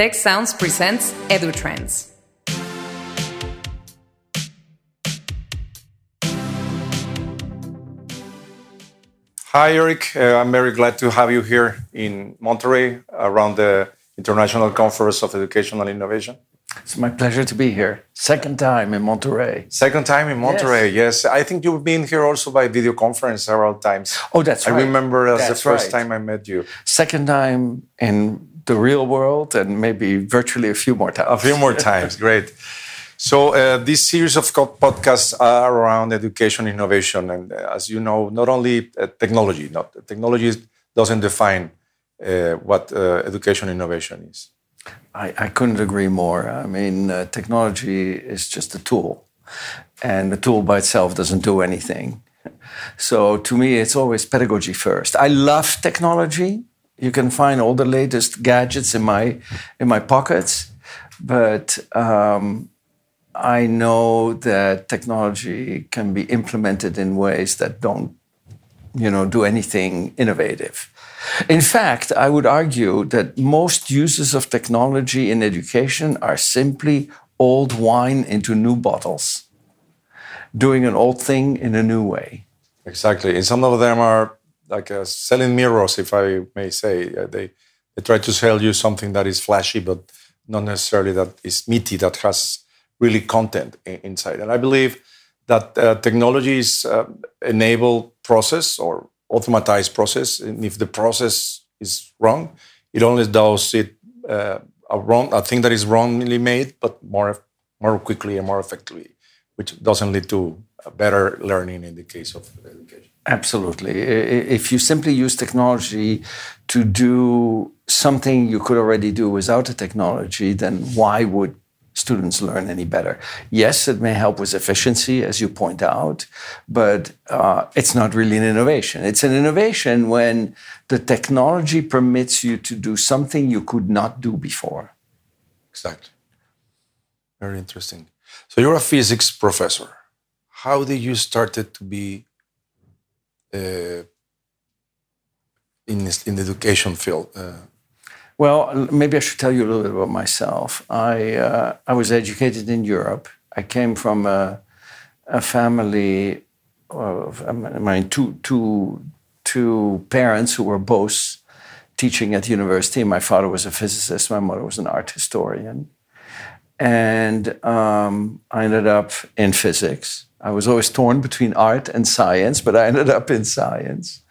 Tech Sounds presents EduTrends. Hi, Eric. Uh, I'm very glad to have you here in Monterrey around the International Conference of Educational Innovation. It's my pleasure to be here. Second time in Monterrey. Second time in Monterrey, yes. yes. I think you've been here also by video conference several times. Oh, that's I right. I remember as that's the first right. time I met you. Second time in the real world and maybe virtually a few more times. A few more times, great. So uh, this series of podcasts are around education innovation, and uh, as you know, not only uh, technology. Not technology doesn't define uh, what uh, education innovation is. I, I, couldn't agree more. I mean, uh, technology is just a tool, and the tool by itself doesn't do anything. So to me, it's always pedagogy first. I love technology. You can find all the latest gadgets in my in my pockets, but um, I know that technology can be implemented in ways that don't, you know, do anything innovative. In fact, I would argue that most uses of technology in education are simply old wine into new bottles, doing an old thing in a new way. Exactly. And some of them are like uh, selling mirrors, if I may say. Uh, they, they try to sell you something that is flashy, but not necessarily that is meaty, that has really content inside. And I believe that uh, technologies uh, enable process or automatized process. And if the process is wrong, it only does it a wrong a thing that is wrongly made, but more more quickly and more effectively, which doesn't lead to better learning in the case of. Absolutely. If you simply use technology to do something you could already do without the technology, then why would students learn any better. Yes, it may help with efficiency, as you point out, but uh, it's not really an innovation. It's an innovation when the technology permits you to do something you could not do before. Exactly. Very interesting. So you're a physics professor. How did you started to be in, in the education field? Uh, well, maybe I should tell you a little bit about myself. I, uh, I was educated in Europe. I came from a, a family of my two, two, two parents who were both teaching at university. My father was a physicist, my mother was an art historian. And um, I ended up in physics. I was always torn between art and science, but I ended up in science.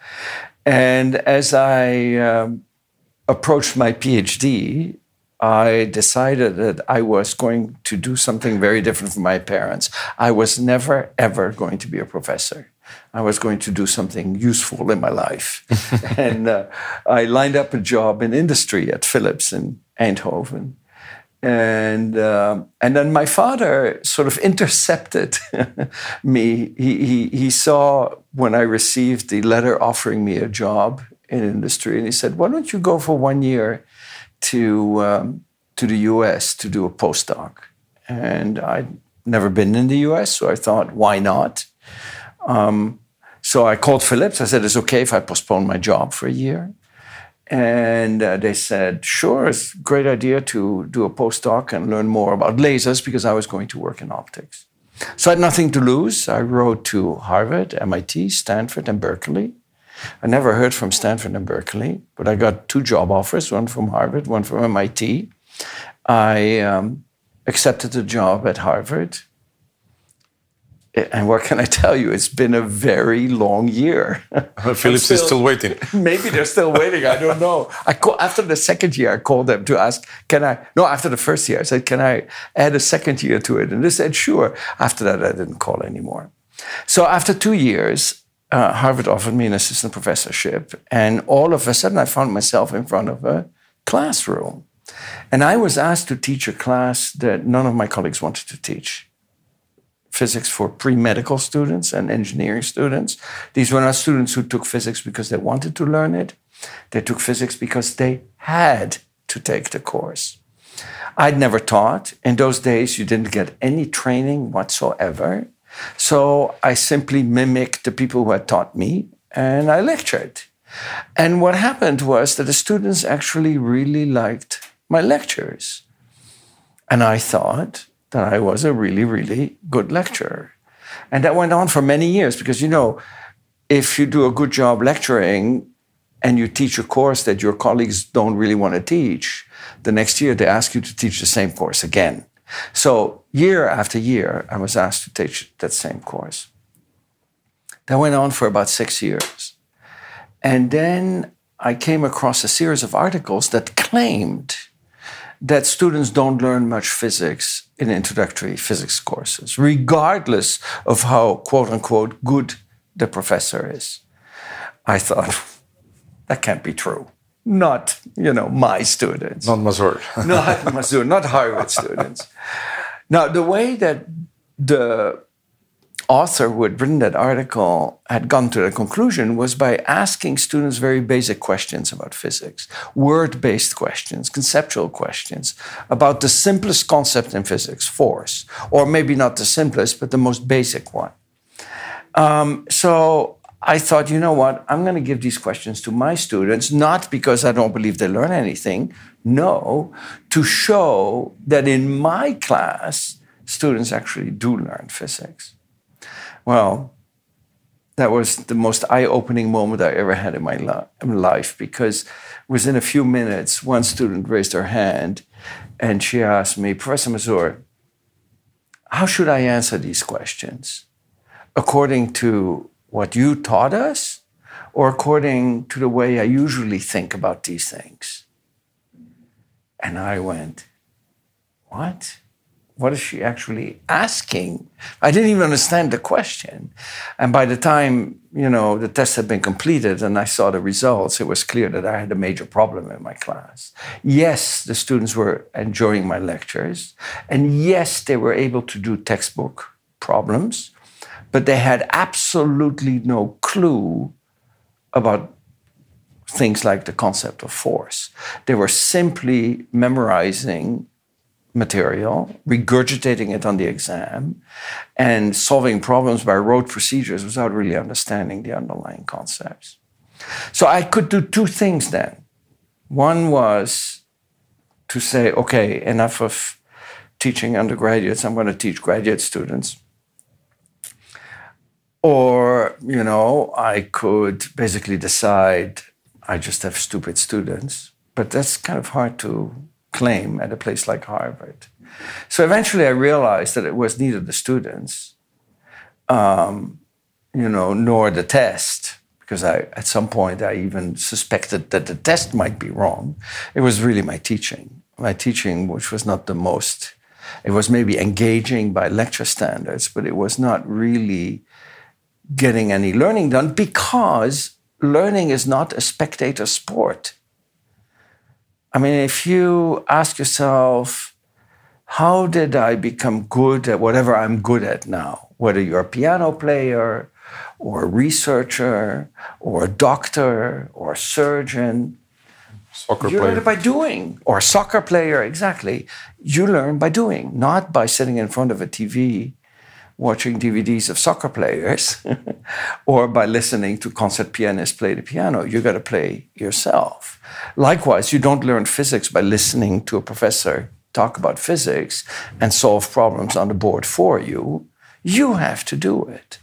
And as I um, approached my PhD, I decided that I was going to do something very different from my parents. I was never, ever going to be a professor. I was going to do something useful in my life. and uh, I lined up a job in industry at Philips in Eindhoven. And, uh, and then my father sort of intercepted me. He, he, he saw when I received the letter offering me a job in industry, and he said, "Why don't you go for one year to um, to the U.S. to do a postdoc?" And I'd never been in the U.S., so I thought, "Why not?" Um, so I called Philips. I said, "It's okay if I postpone my job for a year." And uh, they said, sure, it's a great idea to do a postdoc and learn more about lasers because I was going to work in optics. So I had nothing to lose. I wrote to Harvard, MIT, Stanford, and Berkeley. I never heard from Stanford and Berkeley, but I got two job offers one from Harvard, one from MIT. I um, accepted the job at Harvard. And what can I tell you? It's been a very long year. Philips still, is still waiting. maybe they're still waiting. I don't know. I call, after the second year, I called them to ask, can I? No, after the first year, I said, can I add a second year to it? And they said, sure. After that, I didn't call anymore. So after two years, uh, Harvard offered me an assistant professorship, and all of a sudden I found myself in front of a classroom. And I was asked to teach a class that none of my colleagues wanted to teach physics for pre medical students and engineering students. These were not students who took physics because they wanted to learn it, they took physics because they had to take the course. I'd never taught. In those days, you didn't get any training whatsoever. So I simply mimicked the people who had taught me and I lectured. And what happened was that the students actually really liked my lectures. And I thought that I was a really, really good lecturer. And that went on for many years because, you know, if you do a good job lecturing and you teach a course that your colleagues don't really want to teach, the next year they ask you to teach the same course again. So, year after year, I was asked to teach that same course. That went on for about six years. And then I came across a series of articles that claimed that students don't learn much physics in introductory physics courses, regardless of how quote unquote good the professor is. I thought, that can't be true. Not, you know, my students. Not Mazur. not Mazur, not Harvard students. Now, the way that the author who had written that article had gone to the conclusion was by asking students very basic questions about physics, word based questions, conceptual questions about the simplest concept in physics, force, or maybe not the simplest, but the most basic one. Um, so I thought, you know what, I'm going to give these questions to my students, not because I don't believe they learn anything, no, to show that in my class, students actually do learn physics. Well, that was the most eye opening moment I ever had in my life because within a few minutes, one student raised her hand and she asked me, Professor Mazur, how should I answer these questions? According to what you taught us or according to the way I usually think about these things? And I went, What? What is she actually asking? I didn't even understand the question. And by the time, you know, the test had been completed and I saw the results, it was clear that I had a major problem in my class. Yes, the students were enjoying my lectures. And yes, they were able to do textbook problems, but they had absolutely no clue about things like the concept of force. They were simply memorizing material, regurgitating it on the exam, and solving problems by rote procedures without really understanding the underlying concepts. So I could do two things then. One was to say, okay, enough of teaching undergraduates, I'm going to teach graduate students. Or, you know, I could basically decide I just have stupid students. But that's kind of hard to claim at a place like Harvard. So eventually I realized that it was neither the students, um, you know, nor the test, because I, at some point I even suspected that the test might be wrong. It was really my teaching. My teaching, which was not the most, it was maybe engaging by lecture standards, but it was not really getting any learning done because learning is not a spectator sport. I mean, if you ask yourself, how did I become good at whatever I'm good at now? Whether you're a piano player or a researcher or a doctor or a surgeon, soccer you player. learn it by doing, or a soccer player, exactly. You learn by doing, not by sitting in front of a TV watching DVDs of soccer players or by listening to concert pianists play the piano. You got to play yourself. Likewise, you don't learn physics by listening to a professor talk about physics and solve problems on the board for you. You have to do it.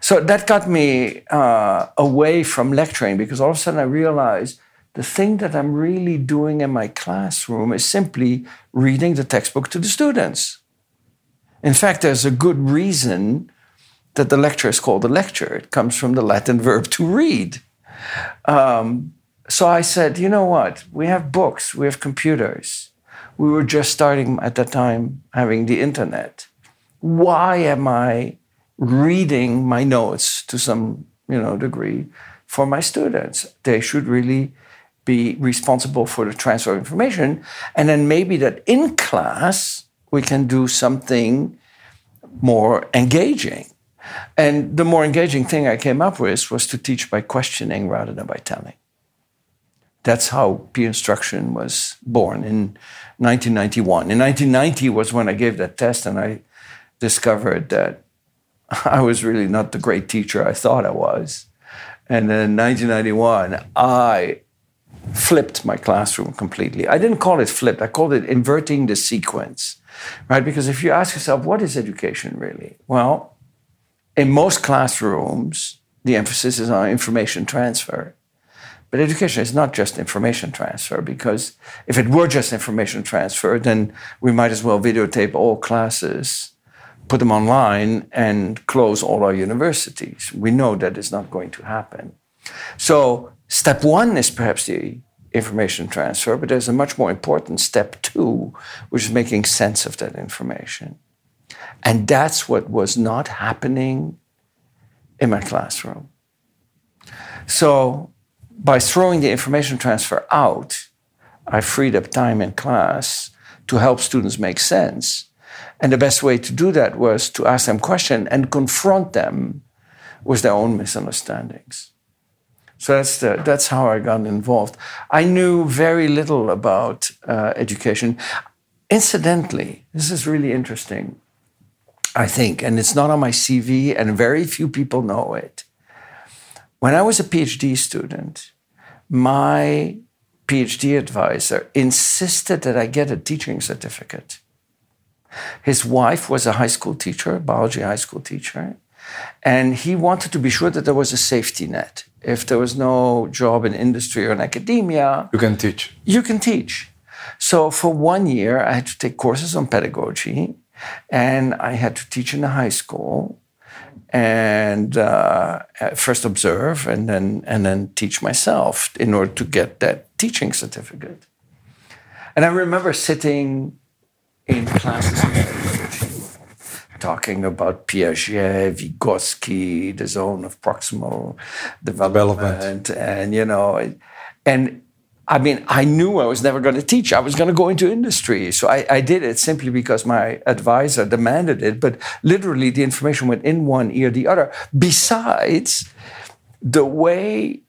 So that got me uh, away from lecturing because all of a sudden I realized the thing that I'm really doing in my classroom is simply reading the textbook to the students. In fact, there's a good reason that the lecture is called a lecture. It comes from the Latin verb to read. Um, so I said, you know what? We have books, we have computers. We were just starting at that time having the internet. Why am I reading my notes to some you know degree for my students? They should really be responsible for the transfer of information, and then maybe that in class we can do something more engaging. And the more engaging thing I came up with was to teach by questioning rather than by telling. That's how peer instruction was born in 1991. In 1990 was when I gave that test and I discovered that I was really not the great teacher I thought I was. And in 1991, I flipped my classroom completely. I didn't call it flipped, I called it inverting the sequence, right? Because if you ask yourself, what is education really? Well, in most classrooms, the emphasis is on information transfer. But education is not just information transfer, because if it were just information transfer, then we might as well videotape all classes, put them online, and close all our universities. We know that is not going to happen. So, step one is perhaps the information transfer, but there's a much more important step two, which is making sense of that information. And that's what was not happening in my classroom. So, by throwing the information transfer out, I freed up time in class to help students make sense. And the best way to do that was to ask them questions and confront them with their own misunderstandings. So that's, the, that's how I got involved. I knew very little about uh, education. Incidentally, this is really interesting, I think, and it's not on my CV, and very few people know it. When I was a PhD student, my PhD advisor insisted that I get a teaching certificate. His wife was a high school teacher, biology high school teacher, and he wanted to be sure that there was a safety net. If there was no job in industry or in academia, you can teach. You can teach. So for one year, I had to take courses on pedagogy, and I had to teach in a high school and uh, first observe and then and then teach myself in order to get that teaching certificate. And I remember sitting in classes talking about Piaget, Vygotsky, the zone of proximal development, development. and you know, and I mean, I knew I was never going to teach. I was going to go into industry. So I, I, did it simply because my advisor demanded it. But literally, the information went in one ear, the other. Besides, the way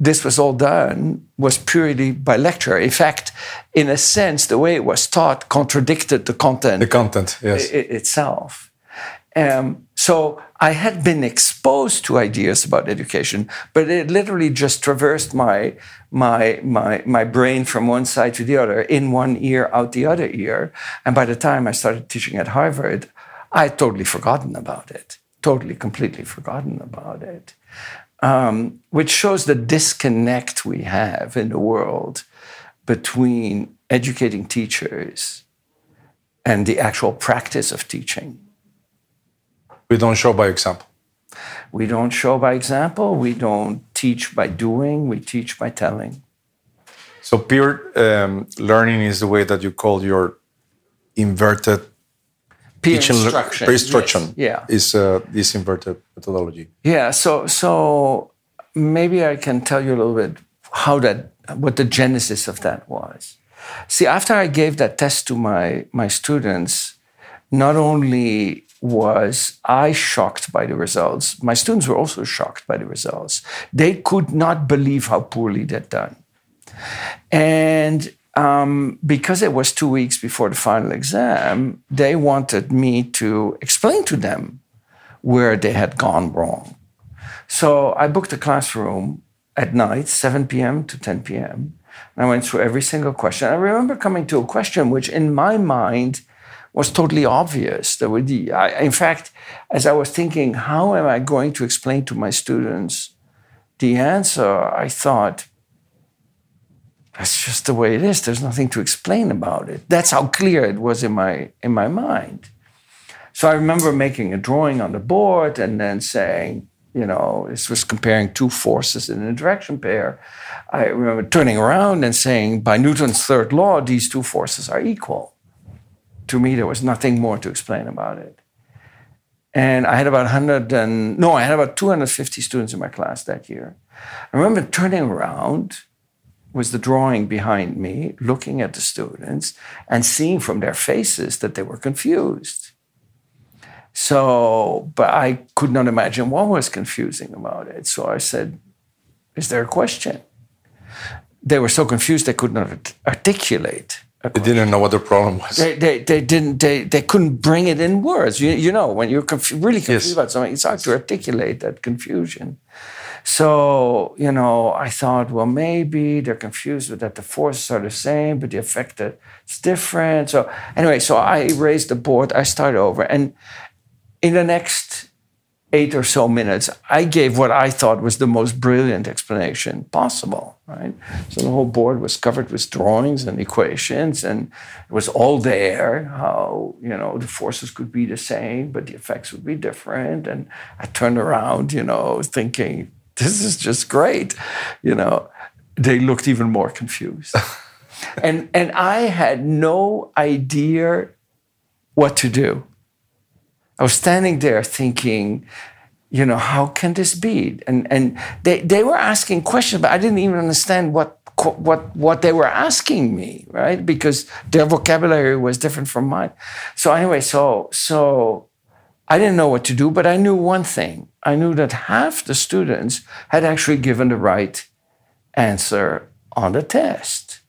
this was all done was purely by lecture. In fact, in a sense, the way it was taught contradicted the content. The content, yes. itself. Um, so I had been exposed to ideas about education, but it literally just traversed my, my, my, my brain from one side to the other, in one ear, out the other ear. And by the time I started teaching at Harvard, I had totally forgotten about it, totally, completely forgotten about it. Um, which shows the disconnect we have in the world between educating teachers and the actual practice of teaching. We don't show by example. We don't show by example. We don't teach by doing. We teach by telling. So peer um, learning is the way that you call your inverted peer teaching instruction. Peer instruction. Yes. Yeah, is uh, this inverted methodology. Yeah. So so maybe I can tell you a little bit how that what the genesis of that was. See, after I gave that test to my my students, not only was I shocked by the results. My students were also shocked by the results. They could not believe how poorly they'd done. And um, because it was two weeks before the final exam, they wanted me to explain to them where they had gone wrong. So I booked a classroom at night, 7 p.m. to 10 p.m. And I went through every single question. I remember coming to a question which, in my mind, was totally obvious. That would, I, in fact, as I was thinking, how am I going to explain to my students the answer? I thought, that's just the way it is. There's nothing to explain about it. That's how clear it was in my in my mind. So I remember making a drawing on the board and then saying, you know, this was comparing two forces in an interaction pair. I remember turning around and saying, by Newton's third law, these two forces are equal to me, there was nothing more to explain about it. And I had about 100 and, no, I had about 250 students in my class that year. I remember turning around with the drawing behind me, looking at the students and seeing from their faces that they were confused. So, but I could not imagine what was confusing about it. So I said, Is there a question? They were so confused they could not articulate they didn't know what the problem was. They, they, they didn't they, they couldn't bring it in words. You, you know, when you're conf- really confused yes. about something, it's hard to articulate that confusion. So, you know, I thought, well, maybe they're confused with that the forces are the same, but the effect is different. So, anyway, so I raised the board, I started over. And in the next eight or so minutes, I gave what I thought was the most brilliant explanation possible, right? So the whole board was covered with drawings and equations, and it was all there how, you know, the forces could be the same, but the effects would be different. And I turned around, you know, thinking, this is just great. You know, they looked even more confused. and, and I had no idea what to do. I was standing there thinking, you know, how can this be? And, and they, they were asking questions, but I didn't even understand what, what, what they were asking me, right? Because their vocabulary was different from mine. So anyway, so, so I didn't know what to do, but I knew one thing. I knew that half the students had actually given the right answer on the test.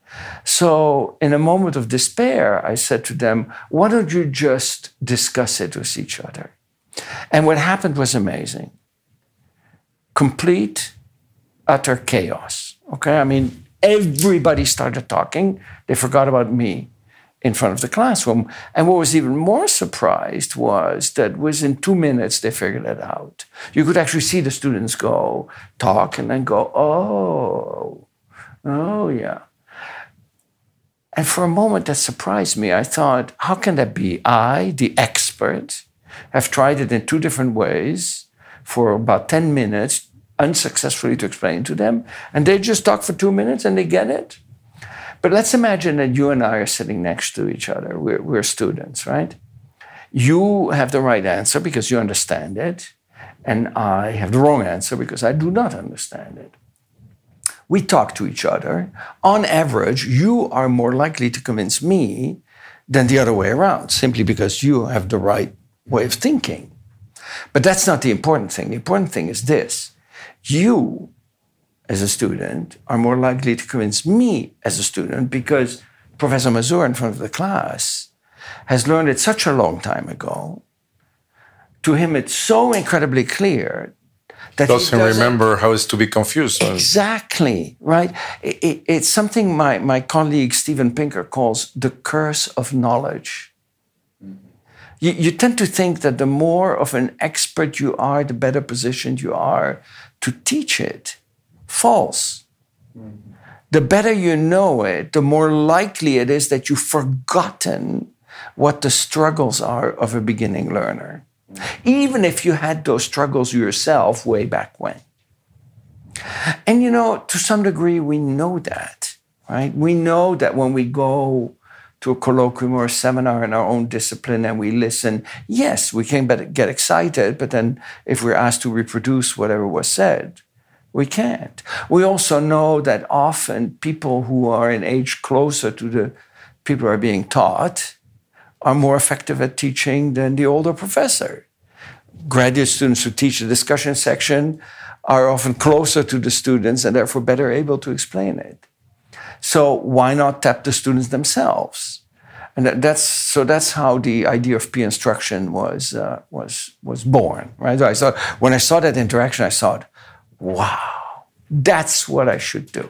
So, in a moment of despair, I said to them, Why don't you just discuss it with each other? And what happened was amazing complete, utter chaos. Okay, I mean, everybody started talking, they forgot about me in front of the classroom. And what was even more surprised was that within two minutes they figured it out. You could actually see the students go talk and then go, oh, oh yeah. And for a moment that surprised me. I thought, how can that be? I, the expert, have tried it in two different ways for about 10 minutes unsuccessfully to explain to them. And they just talk for two minutes and they get it. But let's imagine that you and I are sitting next to each other. We're, we're students, right? You have the right answer because you understand it, and I have the wrong answer because I do not understand it. We talk to each other. On average, you are more likely to convince me than the other way around, simply because you have the right way of thinking. But that's not the important thing. The important thing is this you as a student are more likely to convince me as a student because Professor Mazur in front of the class has learned it such a long time ago. To him, it's so incredibly clear that doesn't he remember how it's to be confused. Exactly, right? It, it, it's something my, my colleague Steven Pinker calls the curse of knowledge. You, you tend to think that the more of an expert you are, the better positioned you are to teach it false. The better you know it, the more likely it is that you've forgotten what the struggles are of a beginning learner, even if you had those struggles yourself way back when. And you know, to some degree, we know that, right? We know that when we go to a colloquium or a seminar in our own discipline and we listen, yes, we can get excited, but then if we're asked to reproduce whatever was said, we can't. We also know that often people who are in age closer to the people who are being taught are more effective at teaching than the older professor. Graduate students who teach the discussion section are often closer to the students and therefore better able to explain it. So why not tap the students themselves? And that's so that's how the idea of peer instruction was uh, was was born, right? So I thought when I saw that interaction, I thought, wow, that's what I should do.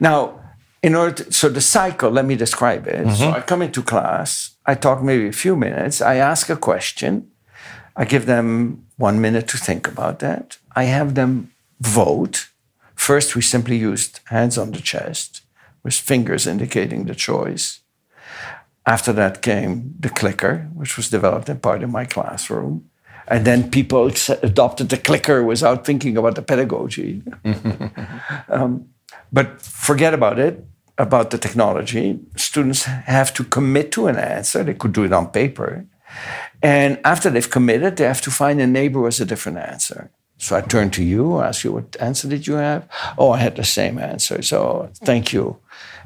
Now, in order to, so the cycle, let me describe it. Mm-hmm. So I come into class, I talk maybe a few minutes, I ask a question, I give them one minute to think about that. I have them vote. First, we simply used hands on the chest with fingers indicating the choice. After that came the clicker, which was developed in part in my classroom. And then people adopted the clicker without thinking about the pedagogy. um, but forget about it, about the technology. Students have to commit to an answer. They could do it on paper. And after they've committed, they have to find a neighbor with a different answer. So I turn to you, ask you, what answer did you have? Oh, I had the same answer. So thank you.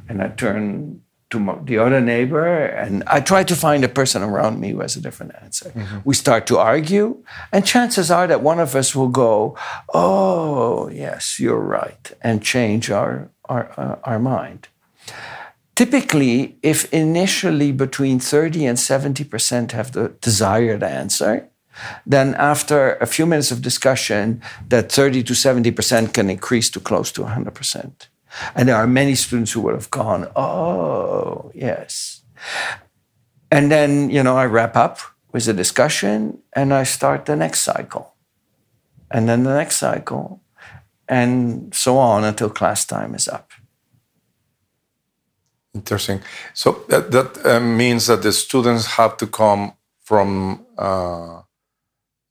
And I turn to the other neighbor, and I try to find a person around me who has a different answer. Mm-hmm. We start to argue, and chances are that one of us will go, "Oh, yes, you're right," and change our our, uh, our mind. Typically, if initially between 30 and 70 percent have the desired answer, then after a few minutes of discussion, that 30 to 70% can increase to close to 100%. And there are many students who would have gone, oh, yes. And then, you know, I wrap up with a discussion and I start the next cycle. And then the next cycle, and so on until class time is up. Interesting. So that, that uh, means that the students have to come from uh,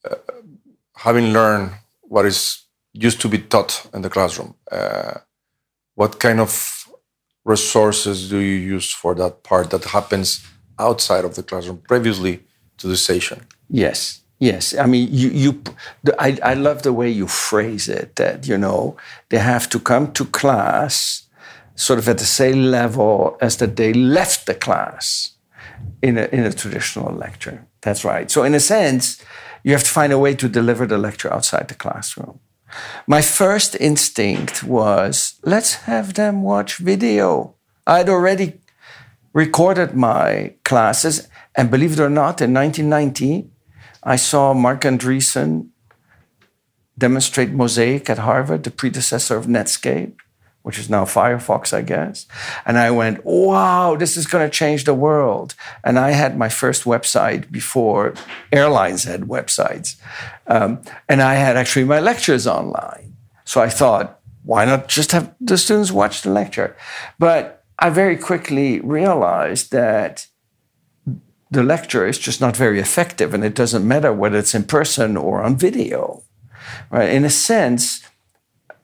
uh, having learned what is used to be taught in the classroom. What kind of resources do you use for that part that happens outside of the classroom previously to the session? Yes. Yes, I mean, you. you I, I love the way you phrase it. That you know they have to come to class, sort of at the same level as that they left the class in a in a traditional lecture. That's right. So in a sense, you have to find a way to deliver the lecture outside the classroom. My first instinct was let's have them watch video. I'd already recorded my classes, and believe it or not, in 1990 I saw Marc Andreessen demonstrate Mosaic at Harvard, the predecessor of Netscape, which is now Firefox, I guess. And I went, wow, this is going to change the world. And I had my first website before airlines had websites. Um, and I had actually my lectures online. So I thought, why not just have the students watch the lecture? But I very quickly realized that the lecture is just not very effective, and it doesn't matter whether it's in person or on video. Right? In a sense,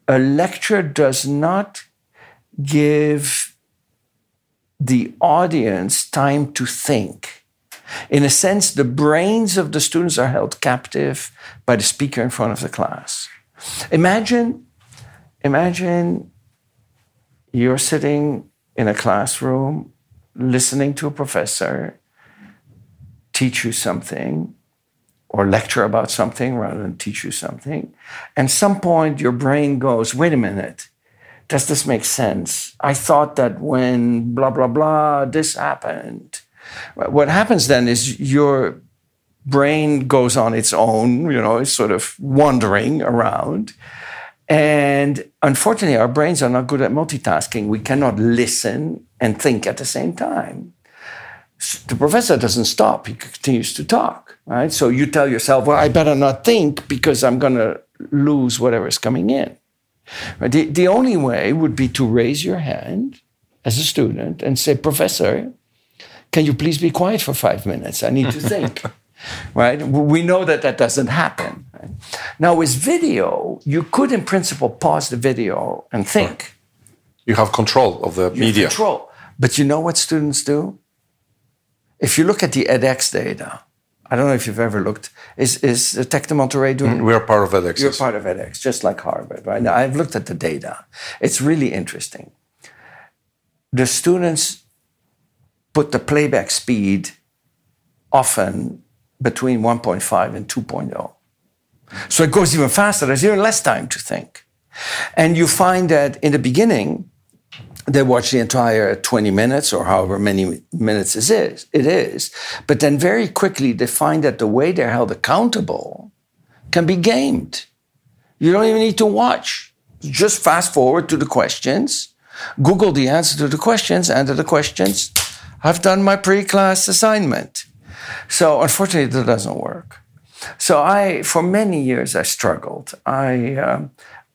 a lecture does not give the audience time to think. In a sense, the brains of the students are held captive by the speaker in front of the class. Imagine, imagine you're sitting in a classroom listening to a professor teach you something or lecture about something rather than teach you something. And some point your brain goes, wait a minute, does this make sense? I thought that when blah, blah, blah, this happened. What happens then is your brain goes on its own, you know, it's sort of wandering around. And unfortunately, our brains are not good at multitasking. We cannot listen and think at the same time the professor doesn't stop. He continues to talk, right? So you tell yourself, well, I better not think because I'm going to lose whatever is coming in. Right? The, the only way would be to raise your hand as a student and say, Professor, can you please be quiet for five minutes? I need to think. right? We know that that doesn't happen. Right? Now, with video, you could, in principle, pause the video and think. You have control of the you media. Control. But you know what students do? If you look at the edX data, I don't know if you've ever looked. Is is Tec de Monterrey doing? Mm, we are part of edX. You're part of edX, just like Harvard, right? Now I've looked at the data. It's really interesting. The students put the playback speed often between 1.5 and 2.0. So it goes even faster. There's even less time to think. And you find that in the beginning, they watch the entire 20 minutes or however many minutes it is, it is. But then very quickly they find that the way they're held accountable can be gamed. You don't even need to watch. Just fast forward to the questions, Google the answer to the questions, answer the questions. I've done my pre-class assignment. So unfortunately, that doesn't work. So I, for many years, I struggled. I, um,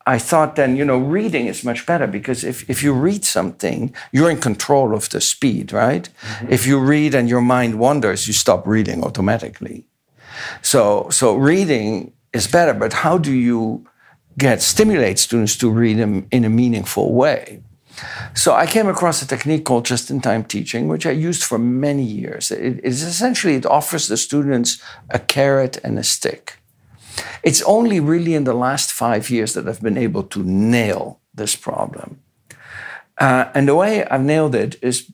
I thought then, you know, reading is much better because if, if you read something, you're in control of the speed, right? Mm-hmm. If you read and your mind wanders, you stop reading automatically. So, so reading is better, but how do you get stimulate students to read them in a meaningful way? So I came across a technique called just-in-time teaching, which I used for many years. It is essentially it offers the students a carrot and a stick. It's only really in the last five years that I've been able to nail this problem. Uh, and the way I've nailed it is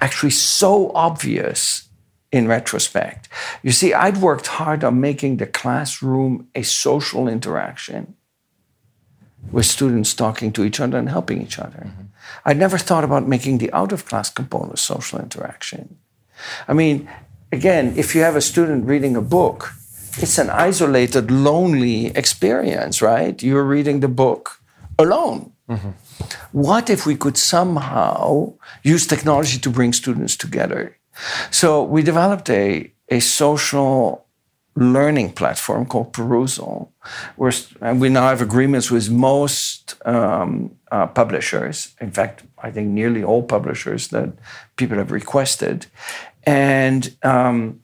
actually so obvious in retrospect. You see, I'd worked hard on making the classroom a social interaction with students talking to each other and helping each other. Mm-hmm. I'd never thought about making the out of class component social interaction. I mean, again, if you have a student reading a book, it's an isolated, lonely experience, right? You're reading the book alone. What if we could somehow use technology to bring students together? So we developed a, a social learning platform called Perusall, where and we now have agreements with most um, uh, publishers. In fact, I think nearly all publishers that people have requested. And um,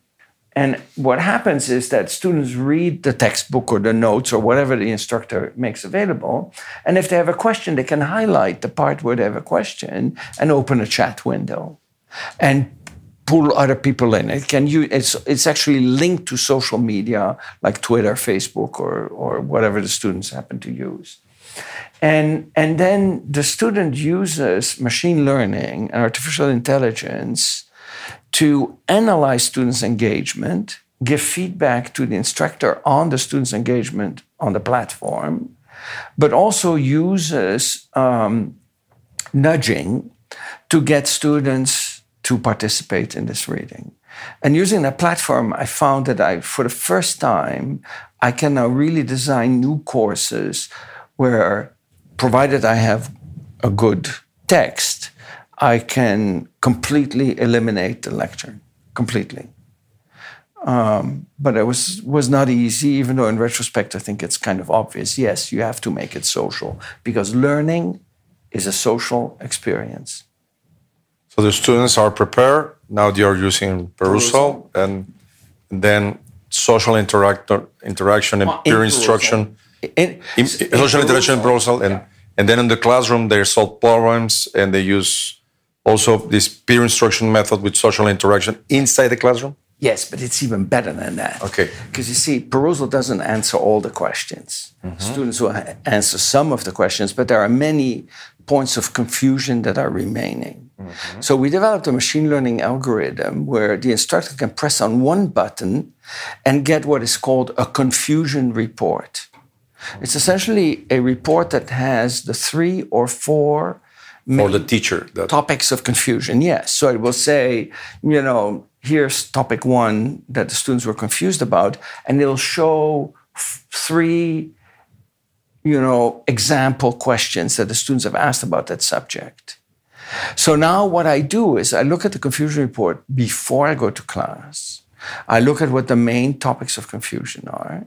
and what happens is that students read the textbook or the notes or whatever the instructor makes available. And if they have a question, they can highlight the part where they have a question and open a chat window and pull other people in. It can you it's it's actually linked to social media like Twitter, Facebook, or or whatever the students happen to use. And, and then the student uses machine learning and artificial intelligence to analyze students' engagement, give feedback to the instructor on the students' engagement on the platform, but also uses um, nudging to get students to participate in this reading. And using that platform, I found that I, for the first time, I can now really design new courses where, provided I have a good text, I can completely eliminate the lecture, completely. Um, but it was was not easy, even though in retrospect I think it's kind of obvious. Yes, you have to make it social because learning is a social experience. So the students are prepared. Now they are using Perusall, and then social interact interaction and peer instruction. In, In, social interaction in Perusall, and and then in the classroom they solve problems and they use also this peer instruction method with social interaction inside the classroom. Yes, but it's even better than that. Okay. Because you see, Perusall doesn't answer all the questions. Mm-hmm. Students will answer some of the questions, but there are many points of confusion that are remaining. Mm-hmm. So we developed a machine learning algorithm where the instructor can press on one button and get what is called a confusion report. It's essentially a report that has the three or four For the teacher, that topics of confusion, yes. So it will say, you know, here's topic one that the students were confused about, and it'll show f- three, you know, example questions that the students have asked about that subject. So now what I do is I look at the confusion report before I go to class. I look at what the main topics of confusion are.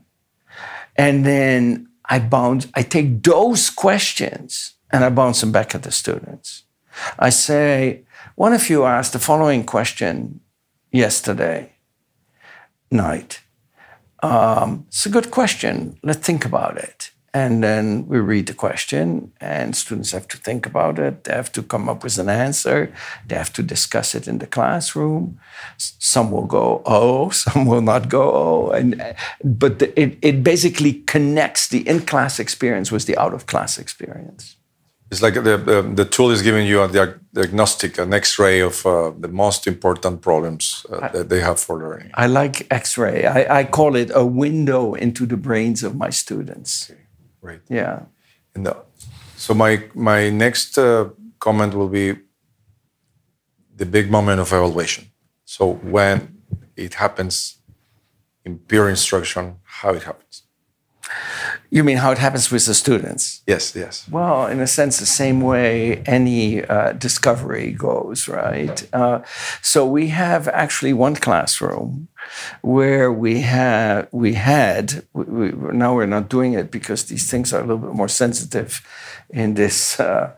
And then I bound I take those questions and I bounce them back at the students. I say, one of you asked the following question yesterday night. Um, it's a good question. Let's think about it. And then we read the question, and students have to think about it. They have to come up with an answer. They have to discuss it in the classroom. Some will go, oh, some will not go, oh. And, but the, it, it basically connects the in class experience with the out of class experience. It's like the, the the tool is giving you a diag- diagnostic, an X-ray of uh, the most important problems uh, that they have for learning. I like X ray. I, I call it a window into the brains of my students. Right. Yeah. And the, so my my next uh, comment will be the big moment of evaluation. So when it happens in peer instruction, how it happens. You mean how it happens with the students? Yes, yes. Well, in a sense, the same way any uh, discovery goes, right? Uh, so we have actually one classroom where we have we had we, we, now we're not doing it because these things are a little bit more sensitive in this. Uh,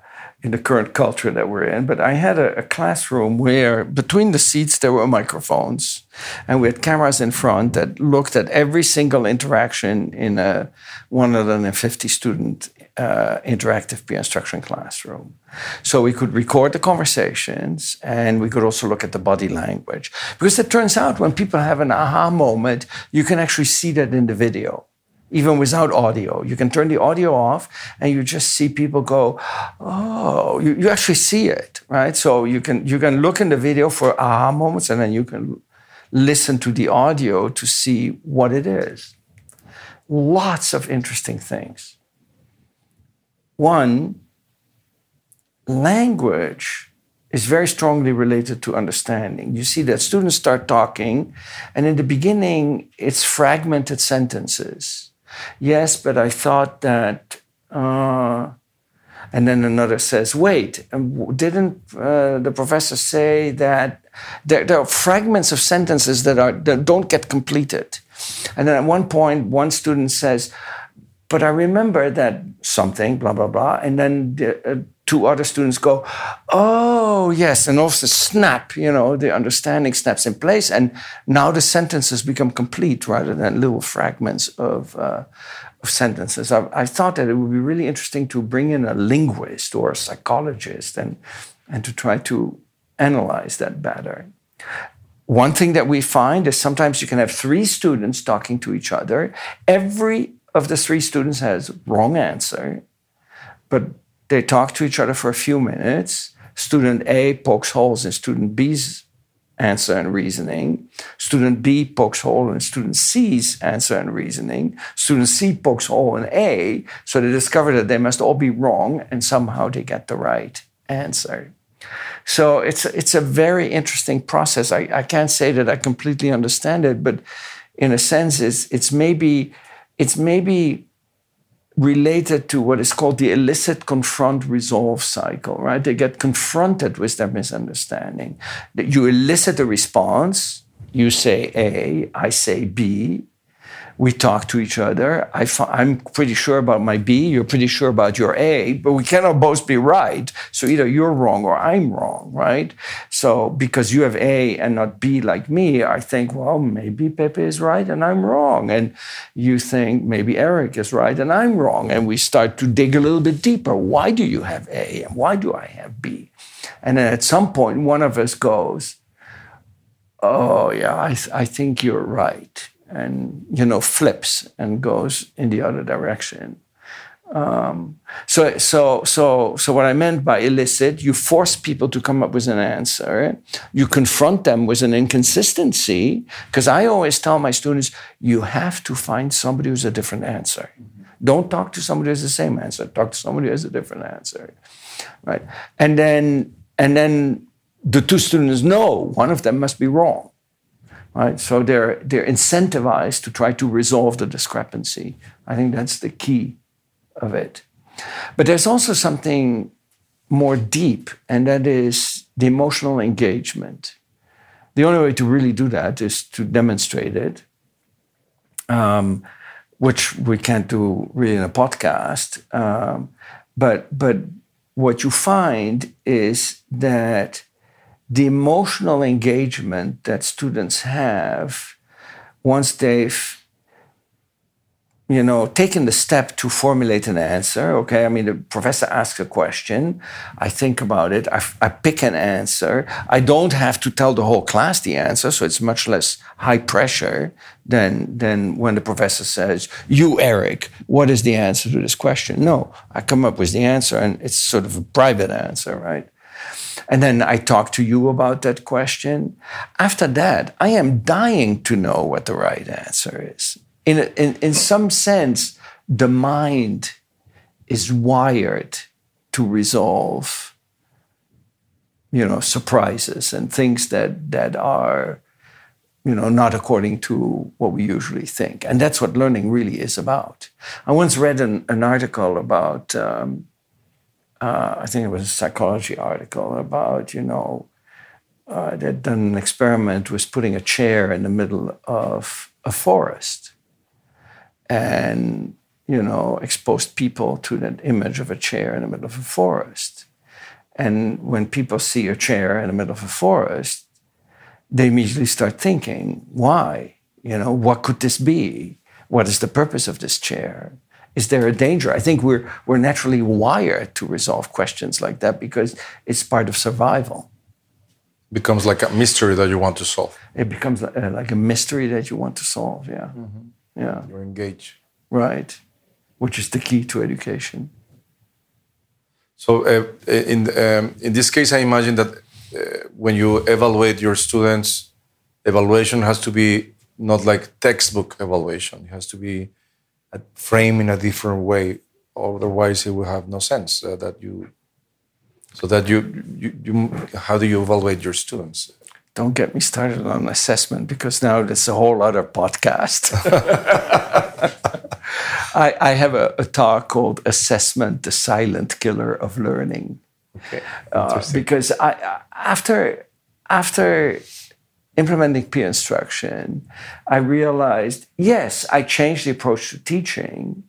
in the current culture that we're in, but I had a, a classroom where between the seats there were microphones, and we had cameras in front that looked at every single interaction in a 150 student uh, interactive peer instruction classroom. So we could record the conversations and we could also look at the body language. Because it turns out when people have an aha moment, you can actually see that in the video, even without audio. You can turn the audio off and you just see people go, oh, you, you actually see it, right? So you can, you can look in the video for aha moments and then you can listen to the audio to see what it is. Lots of interesting things. One, language is very strongly related to understanding. You see that students start talking, and in the beginning, it's fragmented sentences. Yes, but I thought that. Uh, and then another says, wait, didn't uh, the professor say that there, there, are fragments of sentences that, are, that don't get completed? And then at one point, one student says, but I remember that something, blah, blah, blah. And then the, uh, two other students go, oh, yes. And also snap, you know, the understanding snaps in place. And now the sentences become complete rather than little fragments of, uh, of sentences. I, I, thought that it would be really interesting to bring in a linguist or a psychologist and, and to try to analyze that better. One thing that we find is sometimes you can have three students talking to each other. Every of the three students has wrong answer, but they talk to each other for a few minutes. Student A pokes holes in student B's answer and reasoning. Student B pokes hole in student C's answer and reasoning. Student C pokes hole in A, so they discover that they must all be wrong and somehow they get the right answer. So it's it's a very interesting process. I, I can't say that I completely understand it, but in a sense, it's it's maybe it's maybe related to what is called the elicit, confront, resolve cycle, right? They get confronted with their misunderstanding. You elicit a response, you say A, I say B, we talk to each other. I am pretty sure about my B, you're pretty sure about your A, but we cannot both be right. So either you're wrong or I'm wrong, right? So because you have A and not B like me, I think, well, maybe Pepe is right and I'm wrong. And you think maybe Eric is right and I'm wrong. And we start to dig a little bit deeper. Why do you have A and why do I have B? And then at some point, one of us goes, Oh, yeah, I, I think you're right and you know flips and goes in the other direction. Um, so, so, so, so what I meant by elicit, you force people to come up with an answer. You confront them with an inconsistency, because I always tell my students, you have to find somebody who's a different answer. Don't talk to somebody who has the same answer. Talk to somebody who has a different answer, right? And then, and then the two students know one of them must be wrong right? So they're they're incentivized to try to resolve the discrepancy. I think that's the key of it. But there's also something more deep, and that is the emotional engagement. The only way to really do that is to demonstrate it, um, which we can't do really in a podcast. Um, but but what you find is that the emotional engagement that students have once they've you know taken the step to formulate an answer okay? I mean the professor asks a question. I think about it. I, I, pick an answer. I don't have to tell the whole class the answer so it's much less high pressure than than when the professor says you eric what is the answer to this question? No i come up with the answer and it's sort of a private answer right and then I talk to you about that question. After that, I am dying to know what the right answer is. In, in, in some sense, the mind is wired to resolve, you know, surprises and things that, that are, you know, not according to what we usually think. And that's what learning really is about. I once read an, an article about um, uh, I think it was a psychology article about, you know, uh, they'd done an experiment was putting a chair in the middle of a forest and, you know, exposed people to that image of a chair in the middle of a forest. And when people see a chair in the middle of a forest, they immediately start thinking, why? You know, what could this be? What is the purpose of this chair? Is there a danger? I think we're, we're naturally wired to resolve questions like that because it's part of survival. Becomes like a mystery that you want to solve. It becomes uh, like a mystery that you want to solve, yeah. Mm-hmm. Yeah. You're engaged. Right. Which is the key to education. So, uh, in, um, in this case, I imagine that uh, when you evaluate your students, evaluation has to be not like textbook evaluation. It has to be frame in a different way. Otherwise, it will have no sense uh, that you So that you, you, you how do you evaluate your students? Don't get me started on assessment because now that's a whole other podcast. I, I, have a, a, talk called Assessment, the Silent Killer of Learning. Okay. Uh, because I, after, after implementing peer instruction, I realized yes, I changed the approach to teaching,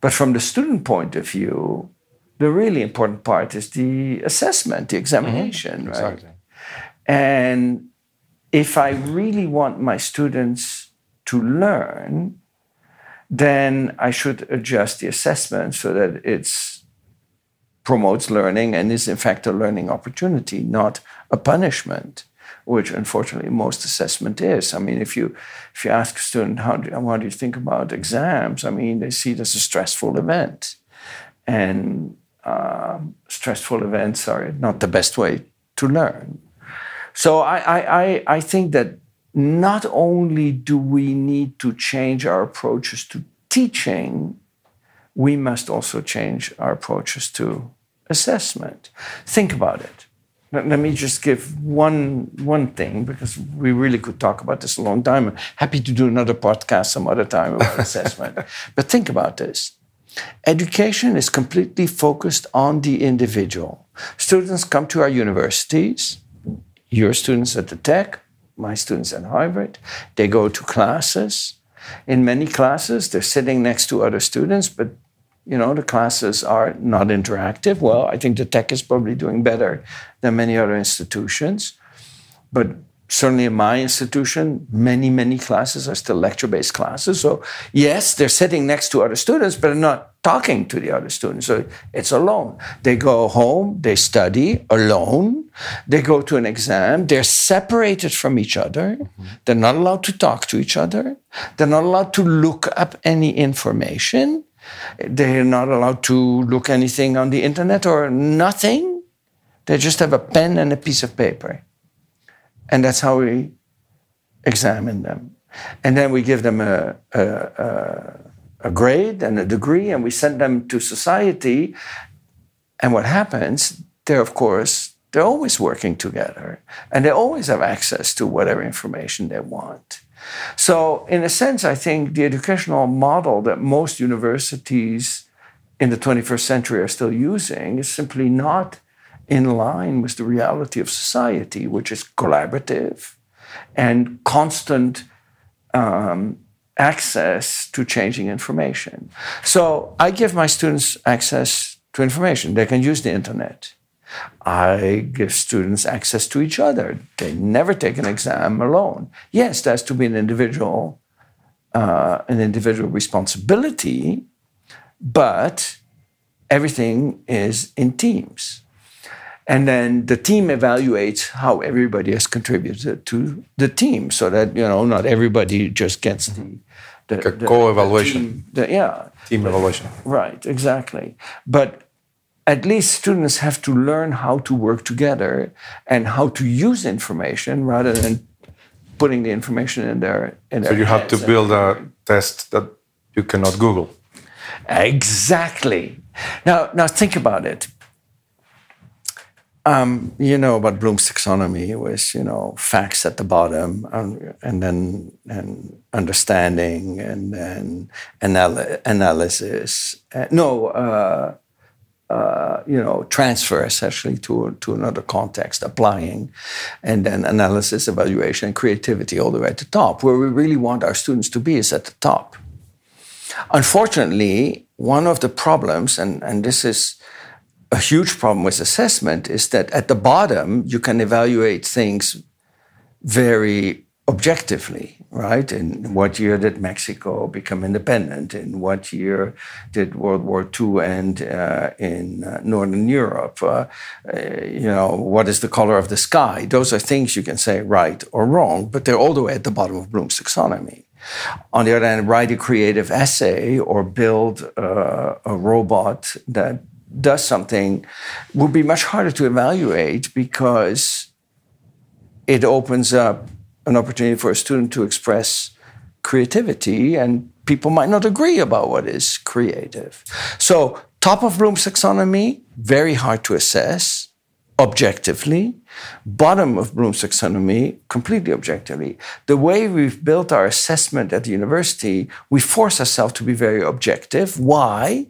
but from the student point of view, the really important part is the assessment, the examination, mm-hmm. right? Exactly. And if I really want my students to learn, then I should adjust the assessment so that it promotes learning and is in fact a learning opportunity, not a punishment which unfortunately most assessment is. I mean, if you if you ask a student how do, how do you think about exams, I mean, they see it as a stressful event, and uh, stressful events are not the best way to learn. So I, I, I think that not only do we need to change our approaches to teaching, we must also change our approaches to assessment. Think about it. Let me just give one one thing because we really could talk about this a long time. I'm happy to do another podcast some other time about assessment. But think about this. Education is completely focused on the individual. Students come to our universities, your students at the Tech, my students at Harvard, they go to classes. In many classes, they're sitting next to other students, but you know the classes are not interactive. Well i think the tech is probably doing better than many other institutions. But certainly in my institution many many classes are still lecture based classes. So yes they're sitting next to other students but they're not talking to the other students. So it's alone. They go home they study alone they go to an exam they're separated from each other. Mm-hmm. they're not allowed to talk to each other. They're not allowed to look up any information they're not allowed to look anything on the internet or nothing. They just have a pen and a piece of paper. And that's how we examine them. And then we give them a, a, a, a grade and a degree, and we send them to society. And what happens? They're, of course, they're always working together, and they always have access to whatever information they want. So, in a sense, I think the educational model that most universities in the 21st century are still using is simply not in line with the reality of society, which is collaborative and constant um, access to changing information. So, I give my students access to information. They can use the internet. I give students access to each other. They never take an exam alone. Yes, there has to be an individual, uh, an individual responsibility, but everything is in teams. And then the team evaluates how everybody has contributed to the team, so that you know not everybody just gets the the, like the co-evaluation. The team, yeah, team evaluation. Right, exactly. But at least students have to learn how to work together and how to use information rather than putting the information in their in their so you have to build a test that you cannot google. Exactly. Now now think about it. Um, you know about Bloom's taxonomy was you know facts at the bottom and, and then and understanding and then anal- analysis. Uh, no, uh, uh, you know, transfer essentially to, to another context, applying, and then analysis, evaluation, and creativity all the way at the top. Where we really want our students to be is at the top. Unfortunately, one of the problems, and, and this is a huge problem with assessment, is that at the bottom, you can evaluate things very objectively, right? In what year did Mexico become independent? In what year did World War II end uh, in uh, Northern Europe? Uh, uh, you know, what is the color of the sky? Those are things you can say right or wrong, but they're all the way at the bottom of Bloom's taxonomy. On the other hand, write a creative essay or build uh, a robot that does something would be much harder to evaluate because it opens up an opportunity for a student to express creativity, and people might not agree about what is creative. So, top of Bloom's taxonomy, very hard to assess. objectively, bottom of Bloom's taxonomy, completely objectively. The way we've built our assessment at the university, we force ourselves to be very objective. Why?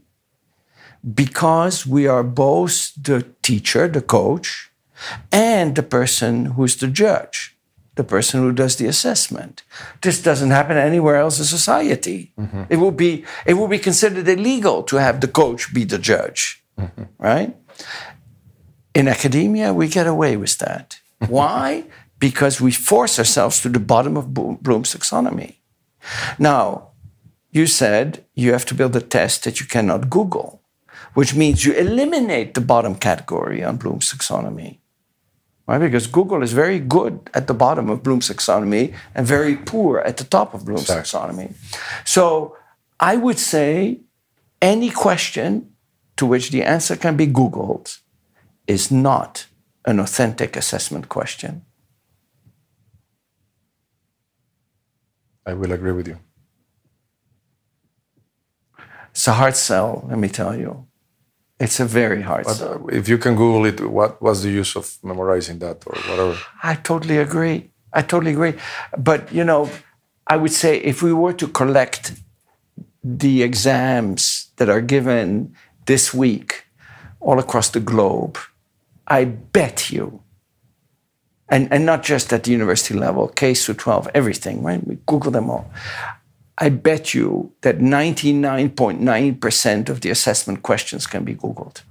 Because we are both the teacher, the coach, and the person who's the judge, the person who does the assessment. This doesn't happen anywhere else in society. Mm-hmm. It will be it will be considered illegal to have the coach be the judge, mm-hmm. right? In academia, we get away with that. Why? Because we force ourselves to the bottom of Bloom's taxonomy. Now, you said you have to build a test that you cannot Google, which means you eliminate the bottom category on Bloom's taxonomy. Because Google is very good at the bottom of Bloom's taxonomy and very poor at the top of Bloom's taxonomy. So I would say any question to which the answer can be Googled is not an authentic assessment question. I will agree with you. It's a hard sell, let me tell you. It's a very hard but, sell. If you can Google it, what was the use of memorizing that or whatever? I totally agree. I totally agree. But, you know, I would say if we were to collect the exams that are given this week all across the globe, I bet you, and, and not just at the university level, K through 12, everything, right? We Google them all. I bet you that 99.9% of the assessment questions can be Googled.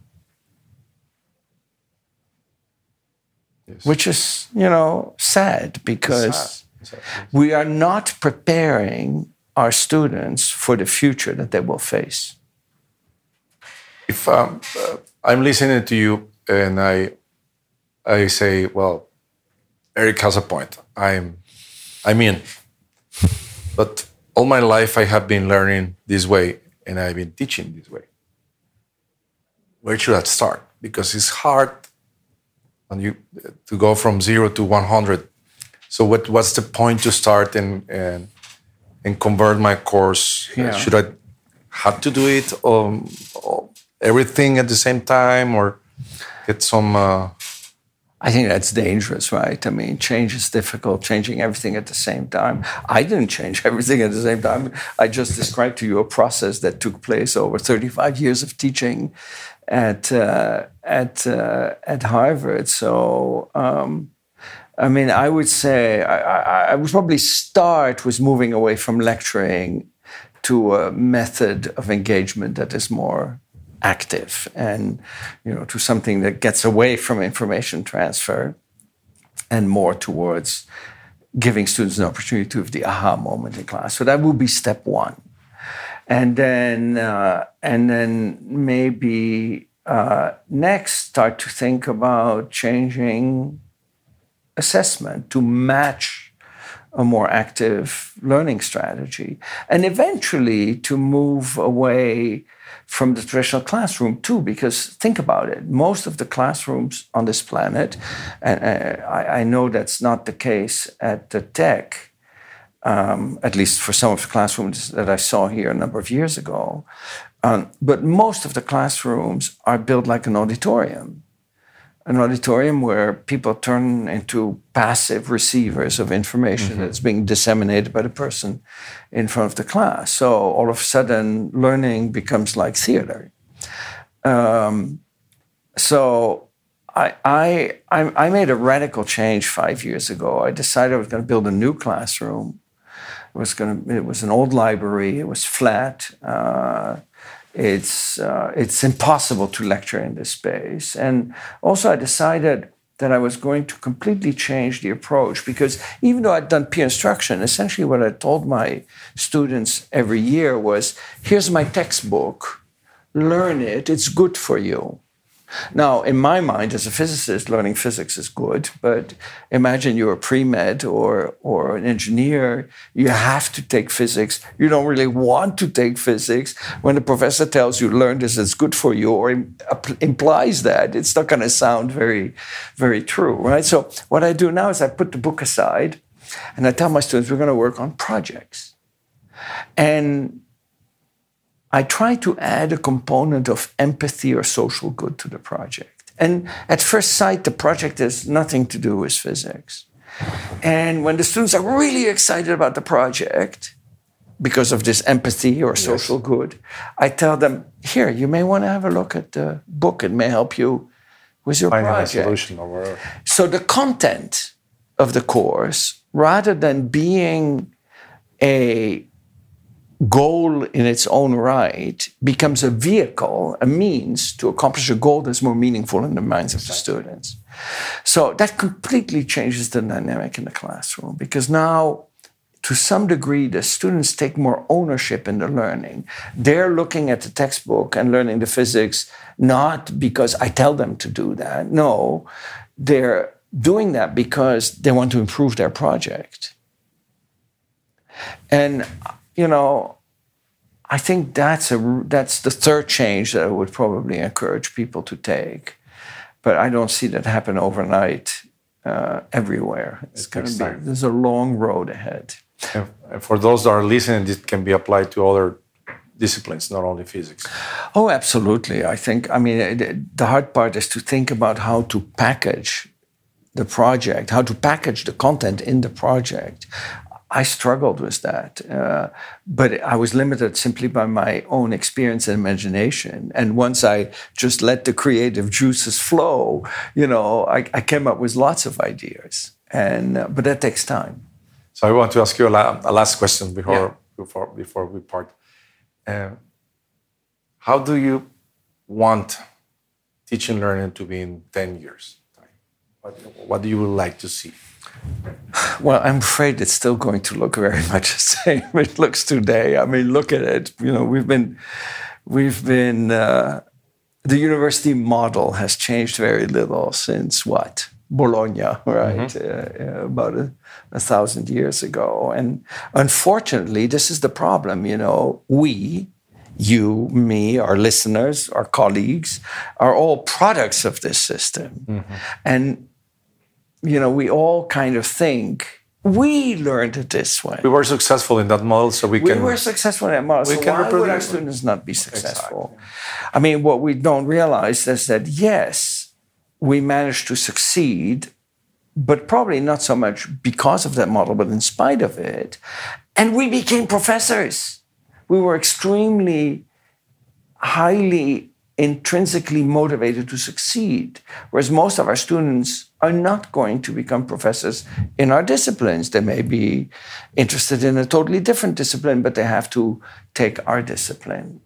Yes. Which is, you know, sad because sad. Sad. we are not preparing our students for the future that they will face. If um, uh, I'm listening to you and I I say, well, Eric has a point. I'm I'm in. But all my life I have been learning this way and I've been teaching this way. Where should I start? Because it's hard when you to go from zero to 100. So what, what's the point to start and, and, and convert my course? Yeah. Should I have to do it um, everything at the same time or get some. Uh... I think that's dangerous, right? I mean, change is difficult, changing everything at the same time. I didn't change everything at the same time. I just described to you a process that took place over 35 years of teaching at uh, at uh, at Harvard. So, um, I mean, I would say I, I, I would probably start with moving away from lecturing to a method of engagement that is more active and you know to something that gets away from information transfer and more towards giving students an opportunity to have the aha moment in class. So that would be step one, and then uh, and then maybe uh, next start to think about changing assessment to match a more active learning strategy, and eventually to move away from the traditional classroom too, because think about it. Most of the classrooms on this planet, and uh, I, I, know that's not the case at the tech, um, at least for some of the classrooms that I saw here a number of years ago. Um, but most of the classrooms are built like an auditorium an auditorium where people turn into passive receivers of information mm-hmm. that's being disseminated by the person in front of the class. So all of a sudden, learning becomes like theater. Um, so I, I, I made a radical change five years ago. I decided I was going to build a new classroom. It was going to, it was an old library. It was flat. Uh, it's uh, it's impossible to lecture in this space. And also, I decided that I was going to completely change the approach because even though I'd done peer instruction, essentially what I told my students every year was, "Here's my textbook, learn it. It's good for you." Now, in my mind, as a physicist, learning physics is good, but imagine you're a pre med or, or an engineer, you have to take physics. You don't really want to take physics. When the professor tells you learn this, it's good for you, or implies that, it's not going to sound very, very true, right? So, what I do now is I put the book aside and I tell my students we're going to work on projects. And I try to add a component of empathy or social good to the project. And at first sight, the project has nothing to do with physics. And when the students are really excited about the project, because of this empathy or social yes. good, I tell them, here, you may want to have a look at the book. It may help you with your Find project. A solution or. So the content of the course, rather than being a goal in its own right becomes a vehicle, a means to accomplish a goal that's more meaningful in the minds of the students. So that completely changes the dynamic in the classroom because now, to some degree, the students take more ownership in the learning. They're looking at the textbook and learning the physics not because I tell them to do that. No, they're doing that because they want to improve their project. And you know, I think that's a that's the third change that I would probably encourage people to take, but I don't see that happen overnight uh, everywhere. It's going to be there's a long road ahead. And for those that are listening, it can be applied to other disciplines, not only physics. Oh, absolutely. I think. I mean, the hard part is to think about how to package the project, how to package the content in the project. I struggled with that, uh, but I was limited simply by my own experience and imagination. And once I just let the creative juices flow, you know, I, I came up with lots of ideas. And uh, but that takes time. So I want to ask you a, la a last question before yeah. before before we part. Uh, how do you want teaching learning to be in ten years? What, what do you would like to see? Well, I'm afraid it's still going to look very much the same it looks today. I mean, look at it. You know, we've been, we've been. Uh, the university model has changed very little since what Bologna, right? Mm-hmm. Uh, uh, about a, a, thousand years ago. And unfortunately, this is the problem. You know, we, you, me, our listeners, our colleagues, are all products of this system. Mm-hmm. And you know, we all kind of think we learned it this way. We were successful in that model, so we, we can. We were successful in that model. We so can why would our students not be successful? Exactly. I mean, what we don't realize is that yes, we managed to succeed, but probably not so much because of that model, but in spite of it, and we became professors. We were extremely highly intrinsically motivated to succeed, whereas most of our students are not going to become professors in our disciplines. They may be interested in a totally different discipline, but they have to take our discipline.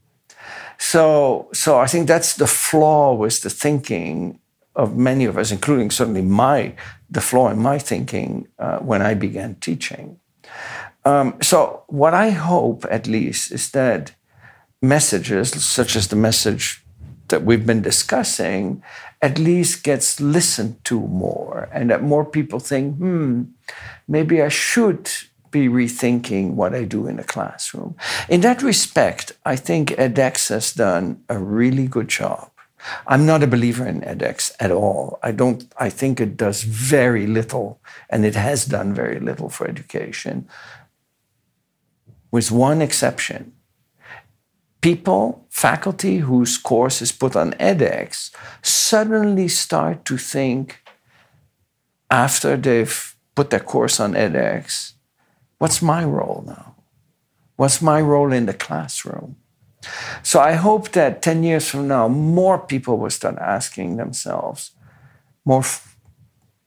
So, so I think that's the flaw with the thinking of many of us, including certainly my the flaw in my thinking uh, when I began teaching. Um, so, what I hope, at least, is that messages such as the message that we've been discussing at least gets listened to more and that more people think, hmm, maybe I should be rethinking what I do in the classroom. In that respect, I think edX has done a really good job. I'm not a believer in edX at all. I don't I think it does very little and it has done very little for education. With one exception people, faculty whose course is put on edX, suddenly start to think after they've put their course on edX, what's my role now? What's my role in the classroom? So I hope that 10 years from now, more people will start asking themselves, more f-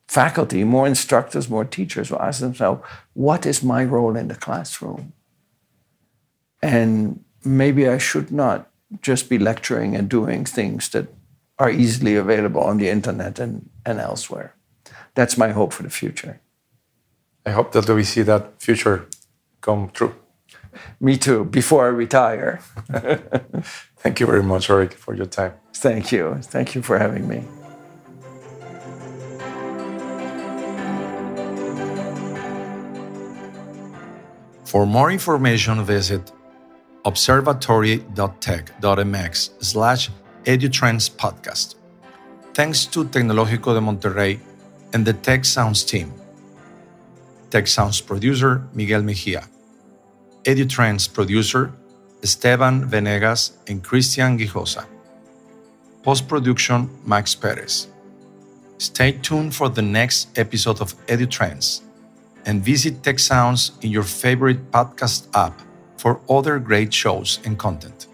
faculty, more instructors, more teachers will ask themselves, what is my role in the classroom? And maybe I should not just be lecturing and doing things that are easily available on the internet and, and elsewhere. That's my hope for the future. I hope that we see that future come true. Me too, before I retire. Thank you very much, Eric, for your time. Thank you. Thank you for having me. For more information, visit observatory.tech.mx slash edutrends podcast. Thanks to Tecnológico de Monterrey and the Tech Sounds team. Tech Sounds producer Miguel Mejia. EduTrends producer Esteban Venegas and Christian Gijosa. Post production Max Perez. Stay tuned for the next episode of EduTrends and visit Tech Sounds in your favorite podcast app for other great shows and content.